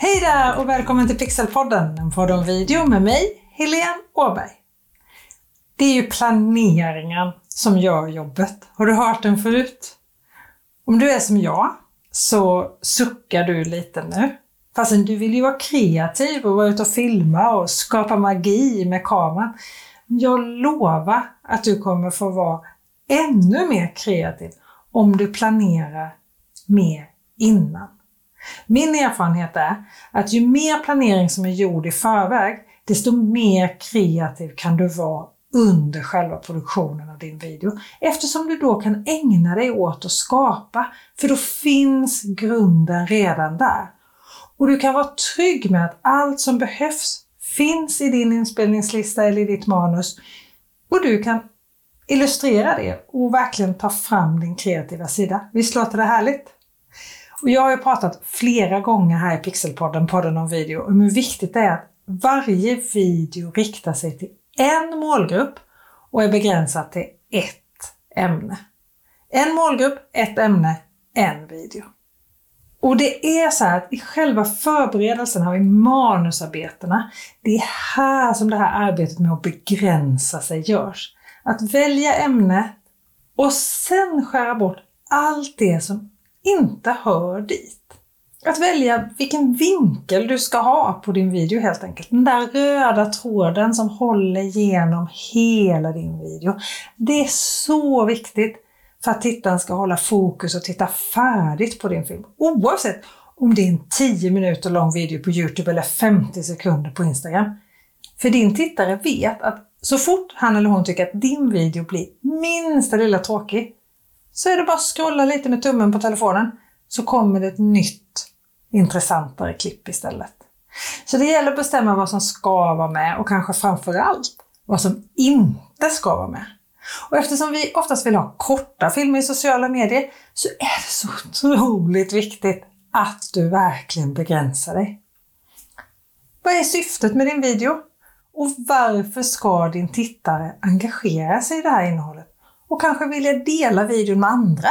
Hej där och välkommen till Pixelpodden, en podd om video med mig, Helene Åberg. Det är ju planeringen som gör jobbet. Har du hört den förut? Om du är som jag så suckar du lite nu. Fastän du vill ju vara kreativ och vara ute och filma och skapa magi med kameran. Jag lovar att du kommer få vara ännu mer kreativ om du planerar mer innan. Min erfarenhet är att ju mer planering som är gjord i förväg, desto mer kreativ kan du vara under själva produktionen av din video. Eftersom du då kan ägna dig åt att skapa, för då finns grunden redan där. Och du kan vara trygg med att allt som behövs finns i din inspelningslista eller i ditt manus och du kan illustrera det och verkligen ta fram din kreativa sida. Visst låter det härligt? Och jag har ju pratat flera gånger här i Pixelpodden, podden om video, om hur viktigt det är att varje video riktar sig till en målgrupp och är begränsad till ett ämne. En målgrupp, ett ämne, en video. Och det är så här att i själva förberedelserna och i manusarbetena, det är här som det här arbetet med att begränsa sig görs. Att välja ämne och sen skära bort allt det som inte hör dit. Att välja vilken vinkel du ska ha på din video helt enkelt. Den där röda tråden som håller igenom hela din video. Det är så viktigt för att tittaren ska hålla fokus och titta färdigt på din film. Oavsett om det är en 10 minuter lång video på Youtube eller 50 sekunder på Instagram. För din tittare vet att så fort han eller hon tycker att din video blir minsta lilla tråkig så är det bara att scrolla lite med tummen på telefonen så kommer det ett nytt intressantare klipp istället. Så det gäller att bestämma vad som ska vara med och kanske framförallt vad som inte ska vara med. Och eftersom vi oftast vill ha korta filmer i sociala medier så är det så otroligt viktigt att du verkligen begränsar dig. Vad är syftet med din video? Och varför ska din tittare engagera sig i det här innehållet? Och kanske vilja dela videon med andra?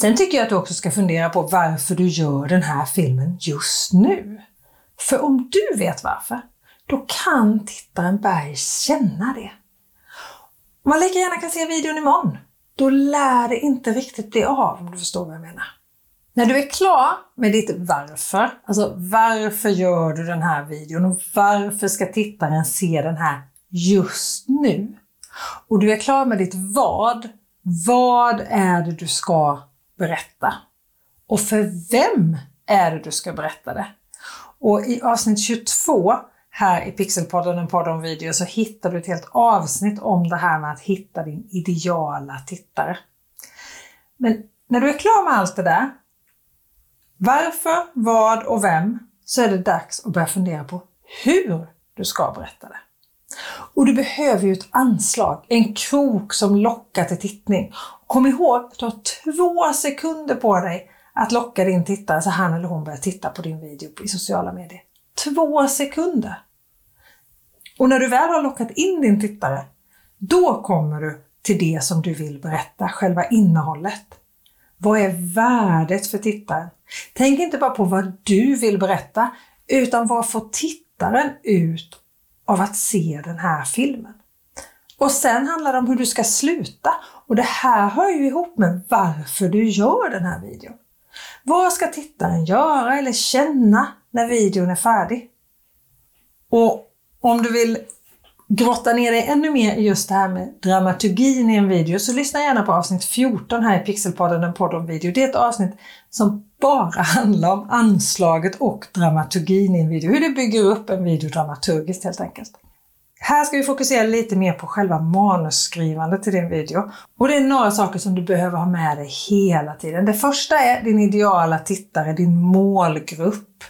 Sen tycker jag att du också ska fundera på varför du gör den här filmen just nu. För om du vet varför, då kan tittaren börja känna det. Man lika gärna kan se videon imorgon. Då lär det inte riktigt bli av om du förstår vad jag menar. När du är klar med ditt varför, alltså varför gör du den här videon och varför ska tittaren se den här just nu? Och du är klar med ditt vad, vad är det du ska berätta? Och för vem är det du ska berätta det? Och i avsnitt 22 här i Pixelpodden, en podd om video, så hittar du ett helt avsnitt om det här med att hitta din ideala tittare. Men när du är klar med allt det där, varför, vad och vem, så är det dags att börja fundera på hur du ska berätta det. Och du behöver ju ett anslag, en krok som lockar till tittning. Kom ihåg du har två sekunder på dig att locka din tittare så han eller hon börjar titta på din video i sociala medier. Två sekunder! Och när du väl har lockat in din tittare, då kommer du till det som du vill berätta, själva innehållet. Vad är värdet för tittaren? Tänk inte bara på vad du vill berätta, utan vad får tittaren ut av att se den här filmen? Och sen handlar det om hur du ska sluta. Och det här hör ju ihop med varför du gör den här videon. Vad ska tittaren göra eller känna när videon är färdig? Och om du vill grotta ner dig ännu mer i just det här med dramaturgin i en video så lyssna gärna på avsnitt 14 här i Pixelpodden, en podd om video. Det är ett avsnitt som bara handla om anslaget och dramaturgin i en video. Hur du bygger upp en video dramaturgiskt helt enkelt. Här ska vi fokusera lite mer på själva manusskrivandet till din video. Och det är några saker som du behöver ha med dig hela tiden. Det första är din ideala tittare, din målgrupp.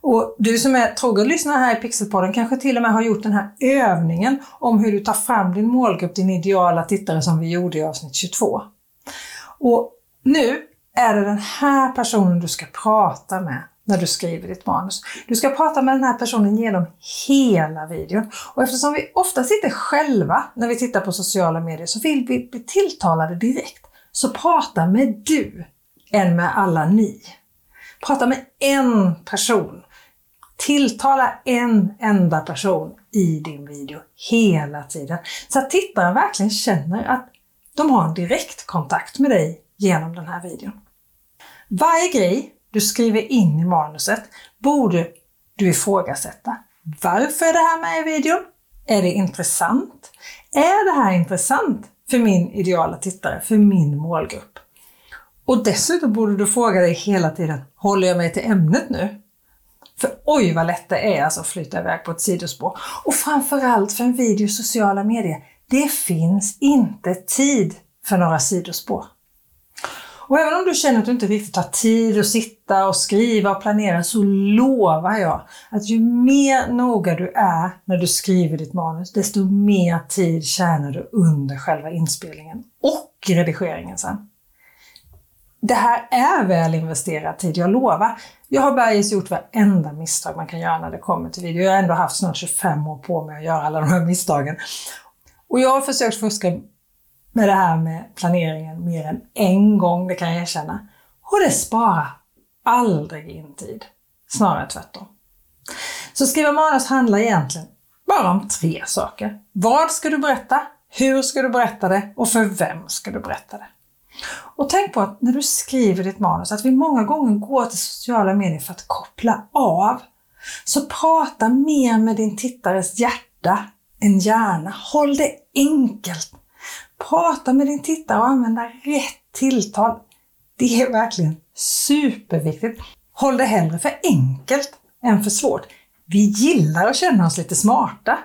Och du som är trogen lyssnare här i Pixelpodden kanske till och med har gjort den här övningen om hur du tar fram din målgrupp, din ideala tittare som vi gjorde i avsnitt 22. Och nu är det den här personen du ska prata med när du skriver ditt manus. Du ska prata med den här personen genom hela videon. Och eftersom vi ofta sitter själva när vi tittar på sociala medier så vill vi bli tilltalade direkt. Så prata med du än med alla ni. Prata med en person. Tilltala en enda person i din video hela tiden. Så att tittaren verkligen känner att de har en direktkontakt med dig genom den här videon. Varje grej du skriver in i manuset borde du ifrågasätta. Varför är det här med i videon? Är det intressant? Är det här intressant för min ideala tittare, för min målgrupp? Och dessutom borde du fråga dig hela tiden, håller jag mig till ämnet nu? För oj vad lätt det är alltså att flytta iväg på ett sidospår. Och framförallt för en video i sociala medier, det finns inte tid för några sidospår. Och även om du känner att du inte riktigt har tid att sitta och skriva och planera så lovar jag att ju mer noga du är när du skriver ditt manus, desto mer tid tjänar du under själva inspelningen och redigeringen sen. Det här är väl investerad tid, jag lovar. Jag har bergis gjort varenda misstag man kan göra när det kommer till video. Jag har ändå haft snart 25 år på mig att göra alla de här misstagen. Och jag har försökt fuska med det här med planeringen mer än en gång, det kan jag erkänna. Och det sparar aldrig in tid. Snarare tvärtom. Så skriva manus handlar egentligen bara om tre saker. Vad ska du berätta? Hur ska du berätta det? Och för vem ska du berätta det? Och tänk på att när du skriver ditt manus, att vi många gånger går till sociala medier för att koppla av. Så prata mer med din tittares hjärta än hjärna. Håll det enkelt. Prata med din tittare och använda rätt tilltal. Det är verkligen superviktigt. Håll det hellre för enkelt än för svårt. Vi gillar att känna oss lite smarta,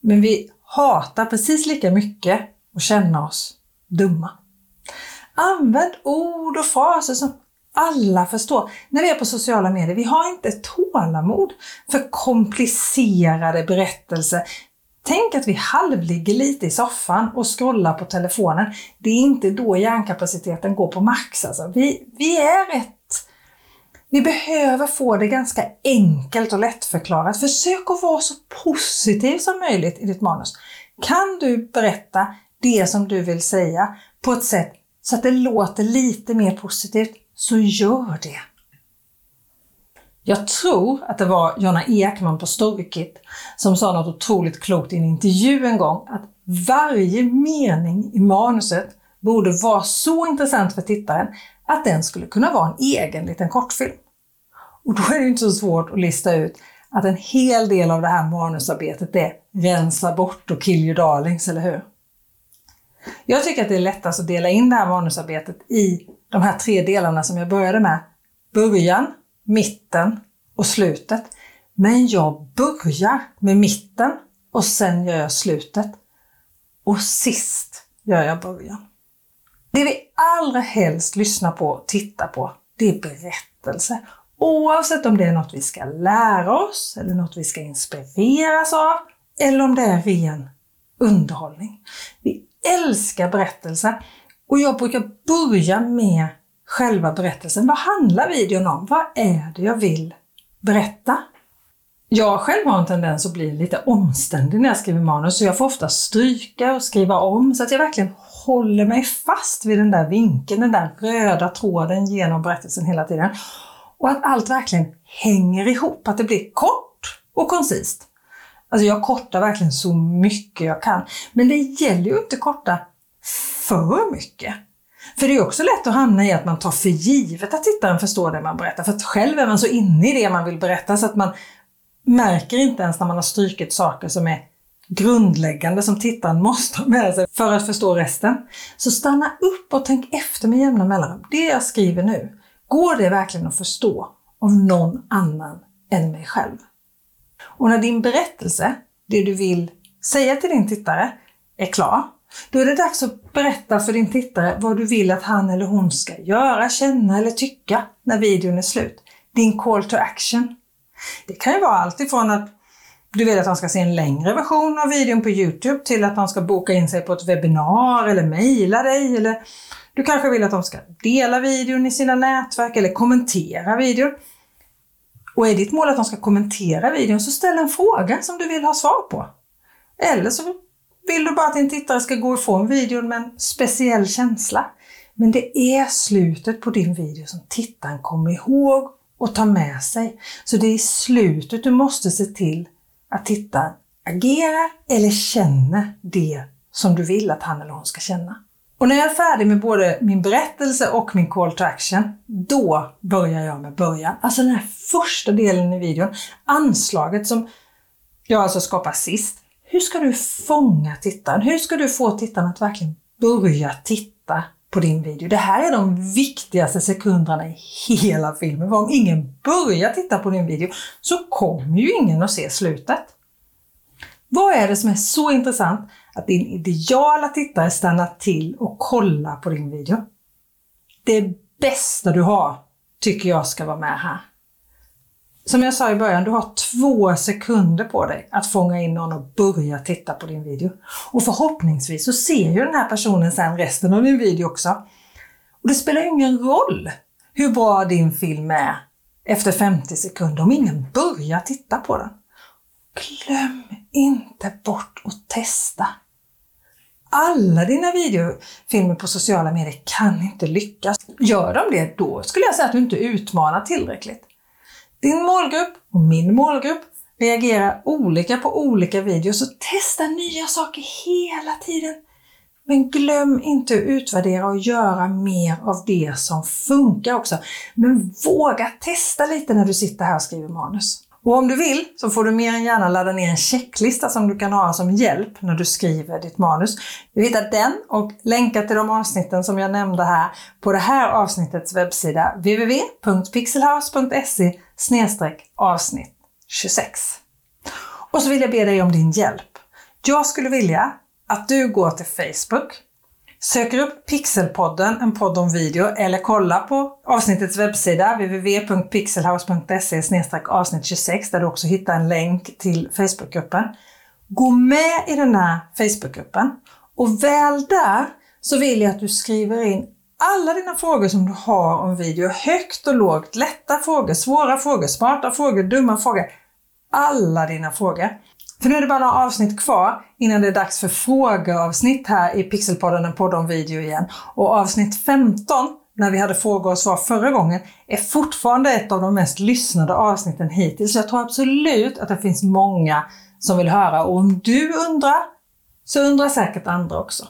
men vi hatar precis lika mycket att känna oss dumma. Använd ord och fraser som alla förstår. När vi är på sociala medier, vi har inte tålamod för komplicerade berättelser. Tänk att vi halvligger lite i soffan och scrollar på telefonen. Det är inte då hjärnkapaciteten går på max. Alltså. Vi, vi är rätt... Vi behöver få det ganska enkelt och lättförklarat. Försök att vara så positiv som möjligt i ditt manus. Kan du berätta det som du vill säga på ett sätt så att det låter lite mer positivt, så gör det. Jag tror att det var Jonna Ekman på Storykit som sa något otroligt klokt i en intervju en gång, att varje mening i manuset borde vara så intressant för tittaren att den skulle kunna vara en egen liten kortfilm. Och då är det inte så svårt att lista ut att en hel del av det här manusarbetet är rensa bort och kill your darlings, eller hur? Jag tycker att det är lättast att dela in det här manusarbetet i de här tre delarna som jag började med. Början, mitten och slutet. Men jag börjar med mitten och sen gör jag slutet. Och sist gör jag början. Det vi allra helst lyssnar på och tittar på, det är berättelse. Oavsett om det är något vi ska lära oss, eller något vi ska inspireras av, eller om det är ren underhållning. Vi älskar berättelser och jag brukar börja med själva berättelsen. Vad handlar videon om? Vad är det jag vill berätta? Jag själv har en tendens att bli lite omständig när jag skriver manus så jag får ofta stryka och skriva om så att jag verkligen håller mig fast vid den där vinkeln, den där röda tråden genom berättelsen hela tiden. Och att allt verkligen hänger ihop, att det blir kort och koncist. Alltså jag kortar verkligen så mycket jag kan. Men det gäller ju inte korta för mycket. För det är också lätt att hamna i att man tar för givet att tittaren förstår det man berättar. För att själv är man så inne i det man vill berätta så att man märker inte ens när man har strykit saker som är grundläggande som tittaren måste ha med sig för att förstå resten. Så stanna upp och tänk efter med jämna mellanrum. Det jag skriver nu, går det verkligen att förstå av någon annan än mig själv? Och när din berättelse, det du vill säga till din tittare, är klar, då är det dags att berätta för din tittare vad du vill att han eller hon ska göra, känna eller tycka när videon är slut. Din call to action. Det kan ju vara allt ifrån att du vill att de ska se en längre version av videon på Youtube till att de ska boka in sig på ett webbinar eller mejla dig. Eller du kanske vill att de ska dela videon i sina nätverk eller kommentera videon. Och är ditt mål att de ska kommentera videon så ställ en fråga som du vill ha svar på. Eller så vill du bara att din tittare ska gå ifrån videon med en speciell känsla. Men det är slutet på din video som tittaren kommer ihåg och tar med sig. Så det är i slutet du måste se till att tittaren agerar eller känner det som du vill att han eller hon ska känna. Och när jag är färdig med både min berättelse och min call to action, då börjar jag med början. Alltså den här första delen i videon, anslaget som jag alltså skapar sist. Hur ska du fånga tittaren? Hur ska du få tittaren att verkligen börja titta på din video? Det här är de viktigaste sekunderna i hela filmen. För om ingen börjar titta på din video så kommer ju ingen att se slutet. Vad är det som är så intressant att din ideala tittare stannar till och kollar på din video? Det bästa du har tycker jag ska vara med här. Som jag sa i början, du har två sekunder på dig att fånga in någon och börja titta på din video. Och förhoppningsvis så ser ju den här personen sen resten av din video också. Och det spelar ju ingen roll hur bra din film är efter 50 sekunder om ingen börjar titta på den. Glöm inte bort att testa. Alla dina videofilmer på sociala medier kan inte lyckas. Gör de det, då skulle jag säga att du inte utmanar tillräckligt. Din målgrupp och min målgrupp reagerar olika på olika videos, så testa nya saker hela tiden. Men glöm inte att utvärdera och göra mer av det som funkar också. Men våga testa lite när du sitter här och skriver manus. Och om du vill så får du mer än gärna ladda ner en checklista som du kan ha som hjälp när du skriver ditt manus. Du hittar den och länkar till de avsnitten som jag nämnde här på det här avsnittets webbsida www.pixelhouse.se avsnitt 26. Och så vill jag be dig om din hjälp. Jag skulle vilja att du går till Facebook, söker upp Pixelpodden, en podd om video, eller kolla på avsnittets webbsida www.pixelhouse.se avsnitt 26 där du också hittar en länk till Facebookgruppen. Gå med i den här Facebookgruppen och väl där så vill jag att du skriver in alla dina frågor som du har om video, högt och lågt, lätta frågor, svåra frågor, smarta frågor, dumma frågor. Alla dina frågor. För nu är det bara några avsnitt kvar innan det är dags för frågeavsnitt här i Pixelpodden, en podd om video igen. Och avsnitt 15, när vi hade frågor och svar förra gången, är fortfarande ett av de mest lyssnade avsnitten hittills. Så jag tror absolut att det finns många som vill höra och om du undrar så undrar säkert andra också.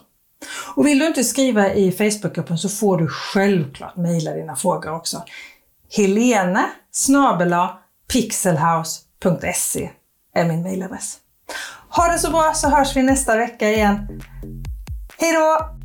Och vill du inte skriva i Facebookgruppen så får du självklart mejla dina frågor också. Helene pixelhouse.se är min mejladress. Ha det så bra så hörs vi nästa vecka igen. Hej då!